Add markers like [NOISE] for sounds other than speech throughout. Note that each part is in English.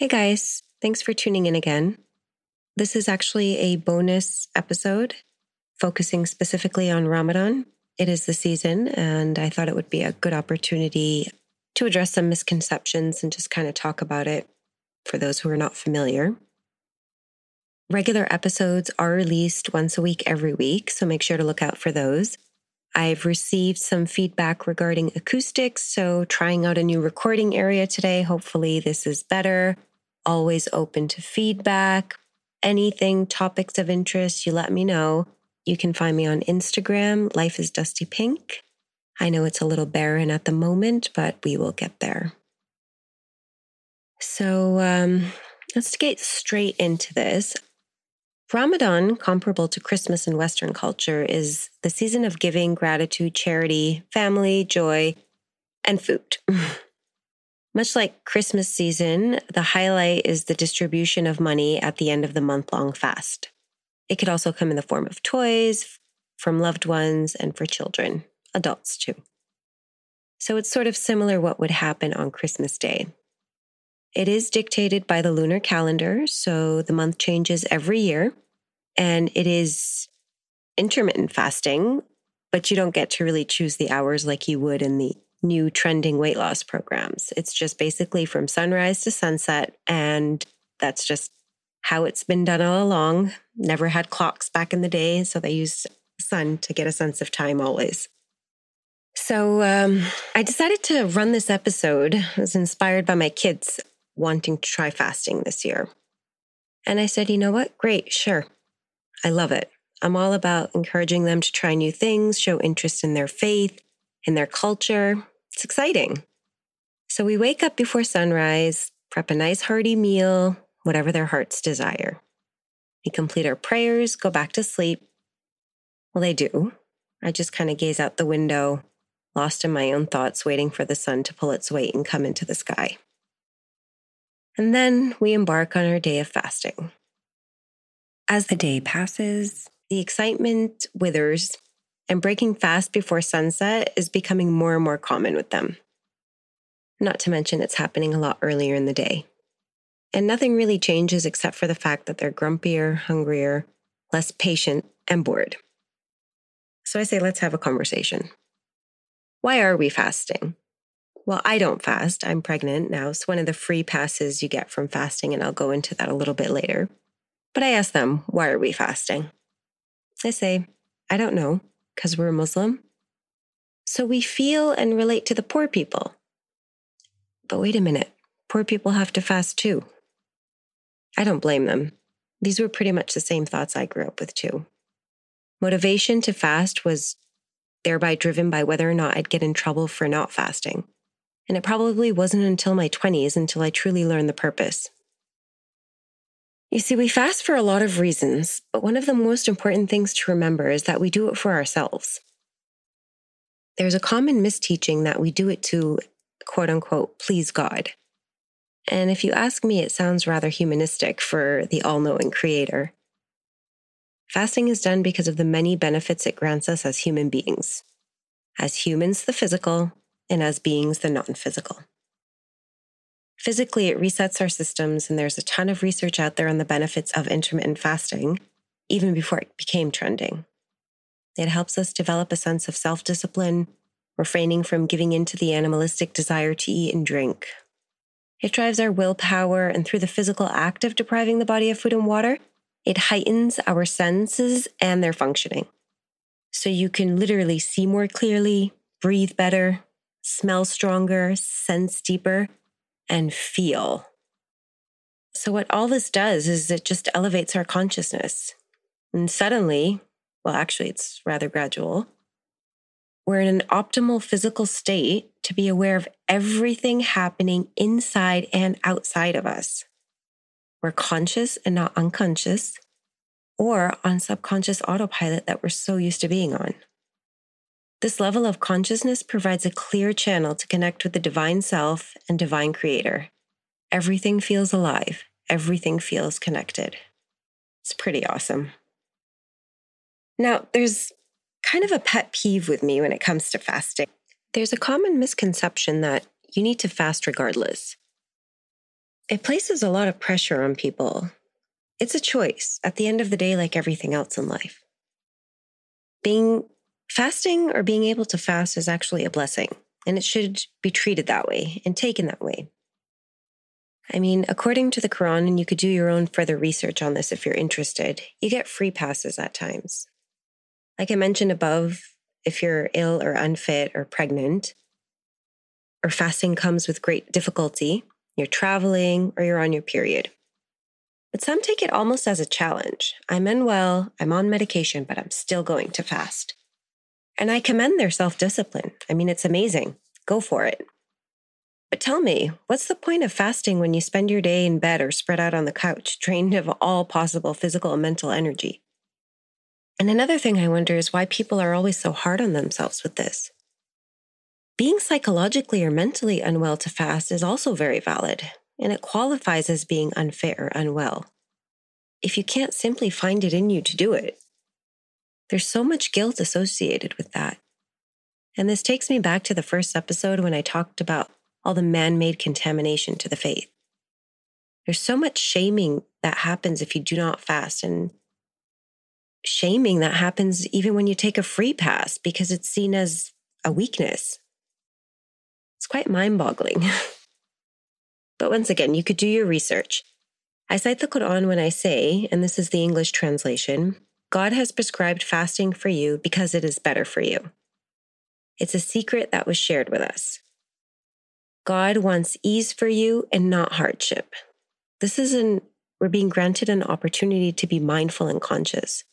Hey guys, thanks for tuning in again. This is actually a bonus episode focusing specifically on Ramadan. It is the season, and I thought it would be a good opportunity to address some misconceptions and just kind of talk about it for those who are not familiar. Regular episodes are released once a week every week, so make sure to look out for those. I've received some feedback regarding acoustics, so trying out a new recording area today. Hopefully, this is better always open to feedback. Anything, topics of interest, you let me know. You can find me on Instagram, Life is Dusty Pink. I know it's a little barren at the moment, but we will get there. So um, let's get straight into this. Ramadan, comparable to Christmas in Western culture, is the season of giving, gratitude, charity, family, joy, and food. [LAUGHS] Much like Christmas season, the highlight is the distribution of money at the end of the month long fast. It could also come in the form of toys from loved ones and for children, adults too. So it's sort of similar what would happen on Christmas Day. It is dictated by the lunar calendar, so the month changes every year, and it is intermittent fasting, but you don't get to really choose the hours like you would in the new trending weight loss programs. It's just basically from sunrise to sunset. And that's just how it's been done all along. Never had clocks back in the day. So they used sun to get a sense of time always. So um, I decided to run this episode. I was inspired by my kids wanting to try fasting this year. And I said, you know what? Great, sure. I love it. I'm all about encouraging them to try new things, show interest in their faith, in their culture, it's exciting. So we wake up before sunrise, prep a nice hearty meal, whatever their hearts desire. We complete our prayers, go back to sleep. Well, they do. I just kind of gaze out the window, lost in my own thoughts, waiting for the sun to pull its weight and come into the sky. And then we embark on our day of fasting. As the day passes, the excitement withers and breaking fast before sunset is becoming more and more common with them. Not to mention, it's happening a lot earlier in the day. And nothing really changes except for the fact that they're grumpier, hungrier, less patient, and bored. So I say, let's have a conversation. Why are we fasting? Well, I don't fast. I'm pregnant now. It's one of the free passes you get from fasting, and I'll go into that a little bit later. But I ask them, why are we fasting? They say, I don't know because we're Muslim. So we feel and relate to the poor people. But wait a minute, poor people have to fast too. I don't blame them. These were pretty much the same thoughts I grew up with too. Motivation to fast was thereby driven by whether or not I'd get in trouble for not fasting. And it probably wasn't until my 20s until I truly learned the purpose. You see, we fast for a lot of reasons, but one of the most important things to remember is that we do it for ourselves. There's a common misteaching that we do it to quote unquote please God. And if you ask me, it sounds rather humanistic for the all knowing creator. Fasting is done because of the many benefits it grants us as human beings. As humans, the physical, and as beings, the non physical. Physically, it resets our systems, and there's a ton of research out there on the benefits of intermittent fasting, even before it became trending. It helps us develop a sense of self discipline, refraining from giving in to the animalistic desire to eat and drink. It drives our willpower, and through the physical act of depriving the body of food and water, it heightens our senses and their functioning. So you can literally see more clearly, breathe better, smell stronger, sense deeper, and feel. So, what all this does is it just elevates our consciousness. And suddenly, well, actually, it's rather gradual, we're in an optimal physical state to be aware of everything happening inside and outside of us. We're conscious and not unconscious, or on subconscious autopilot that we're so used to being on. This level of consciousness provides a clear channel to connect with the divine self and divine creator. Everything feels alive, everything feels connected. It's pretty awesome. Now, there's kind of a pet peeve with me when it comes to fasting. There's a common misconception that you need to fast regardless. it places a lot of pressure on people. It's a choice at the end of the day, like everything else in life. Being fasting or being able to fast is actually a blessing, and it should be treated that way and taken that way. I mean, according to the Quran, and you could do your own further research on this if you're interested, you get free passes at times. Like I mentioned above, if you're ill or unfit or pregnant, or fasting comes with great difficulty, you're traveling, or you're on your period. But some take it almost as a challenge. I'm unwell, I'm on medication, but I'm still going to fast. And I commend their self discipline. I mean, it's amazing. Go for it. But tell me, what's the point of fasting when you spend your day in bed or spread out on the couch, drained of all possible physical and mental energy? And another thing I wonder is why people are always so hard on themselves with this. Being psychologically or mentally unwell to fast is also very valid, and it qualifies as being unfit or unwell. If you can't simply find it in you to do it, there's so much guilt associated with that. And this takes me back to the first episode when I talked about all the man made contamination to the faith. There's so much shaming that happens if you do not fast, and shaming that happens even when you take a free pass because it's seen as a weakness. It's quite mind boggling. [LAUGHS] but once again, you could do your research. I cite the Quran when I say, and this is the English translation God has prescribed fasting for you because it is better for you. It's a secret that was shared with us. God wants ease for you and not hardship. This is an, we're being granted an opportunity to be mindful and conscious.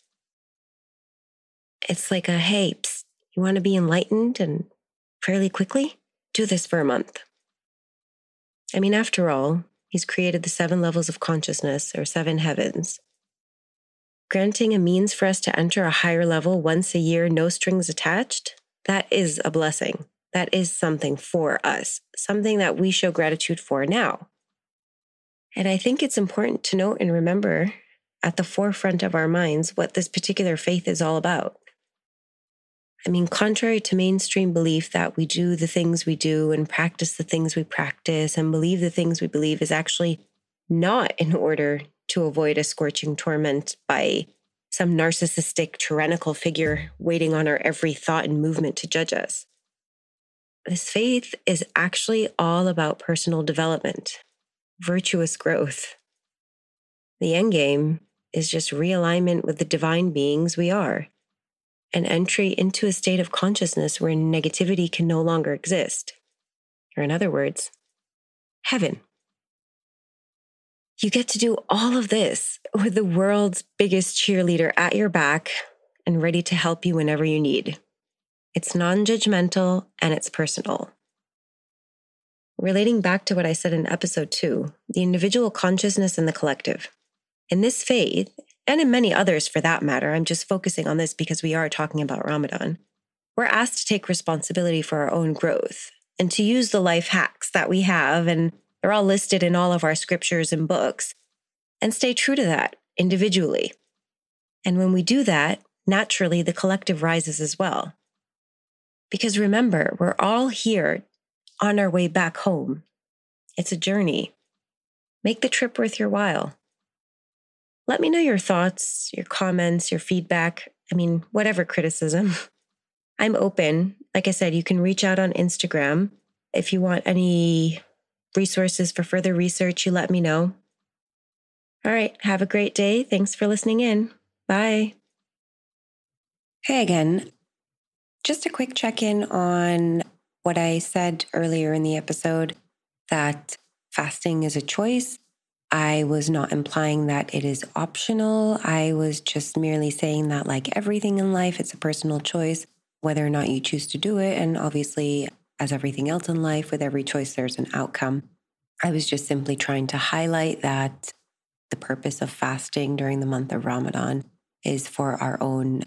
It's like a hey, psst, you want to be enlightened and fairly quickly? do this for a month. I mean, after all, he's created the seven levels of consciousness or seven heavens. Granting a means for us to enter a higher level once a year, no strings attached, that is a blessing. That is something for us, something that we show gratitude for now. And I think it's important to note and remember at the forefront of our minds what this particular faith is all about. I mean, contrary to mainstream belief that we do the things we do and practice the things we practice and believe the things we believe is actually not in order to avoid a scorching torment by some narcissistic, tyrannical figure waiting on our every thought and movement to judge us. This faith is actually all about personal development, virtuous growth. The end game is just realignment with the divine beings we are an entry into a state of consciousness where negativity can no longer exist. Or, in other words, heaven. You get to do all of this with the world's biggest cheerleader at your back and ready to help you whenever you need. It's non judgmental and it's personal. Relating back to what I said in episode two, the individual consciousness and the collective. In this faith, and in many others for that matter, I'm just focusing on this because we are talking about Ramadan, we're asked to take responsibility for our own growth and to use the life hacks that we have, and they're all listed in all of our scriptures and books, and stay true to that individually. And when we do that, naturally the collective rises as well. Because remember, we're all here on our way back home. It's a journey. Make the trip worth your while let me know your thoughts, your comments, your feedback. I mean, whatever criticism. [LAUGHS] I'm open. Like I said, you can reach out on Instagram. If you want any resources for further research, you let me know. All right. Have a great day. Thanks for listening in. Bye. Hey again. Just a quick check in on what I said earlier in the episode that fasting is a choice I was not implying that it is optional. I was just merely saying that, like everything in life, it's a personal choice, whether or not you choose to do it. And obviously, as everything else in life, with every choice, there's an outcome. I was just simply trying to highlight that the purpose of fasting during the month of Ramadan is for our own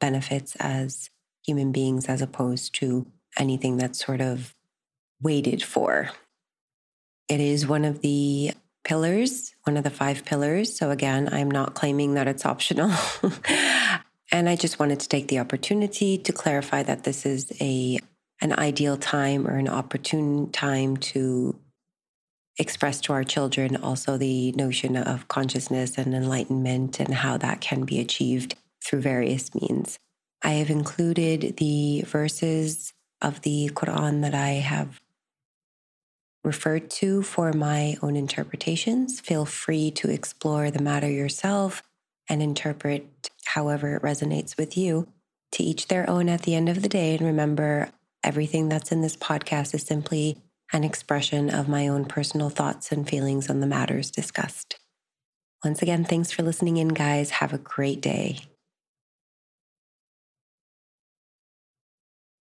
benefits as human beings, as opposed to anything that's sort of waited for. It is one of the pillars, one of the five pillars. So, again, I'm not claiming that it's optional. [LAUGHS] and I just wanted to take the opportunity to clarify that this is a an ideal time or an opportune time to express to our children also the notion of consciousness and enlightenment and how that can be achieved through various means. I have included the verses of the Quran that I have referred to for my own interpretations. Feel free to explore the matter yourself and interpret however it resonates with you. To each their own at the end of the day. And remember, everything that's in this podcast is simply an expression of my own personal thoughts and feelings on the matters discussed. Once again, thanks for listening in, guys. Have a great day.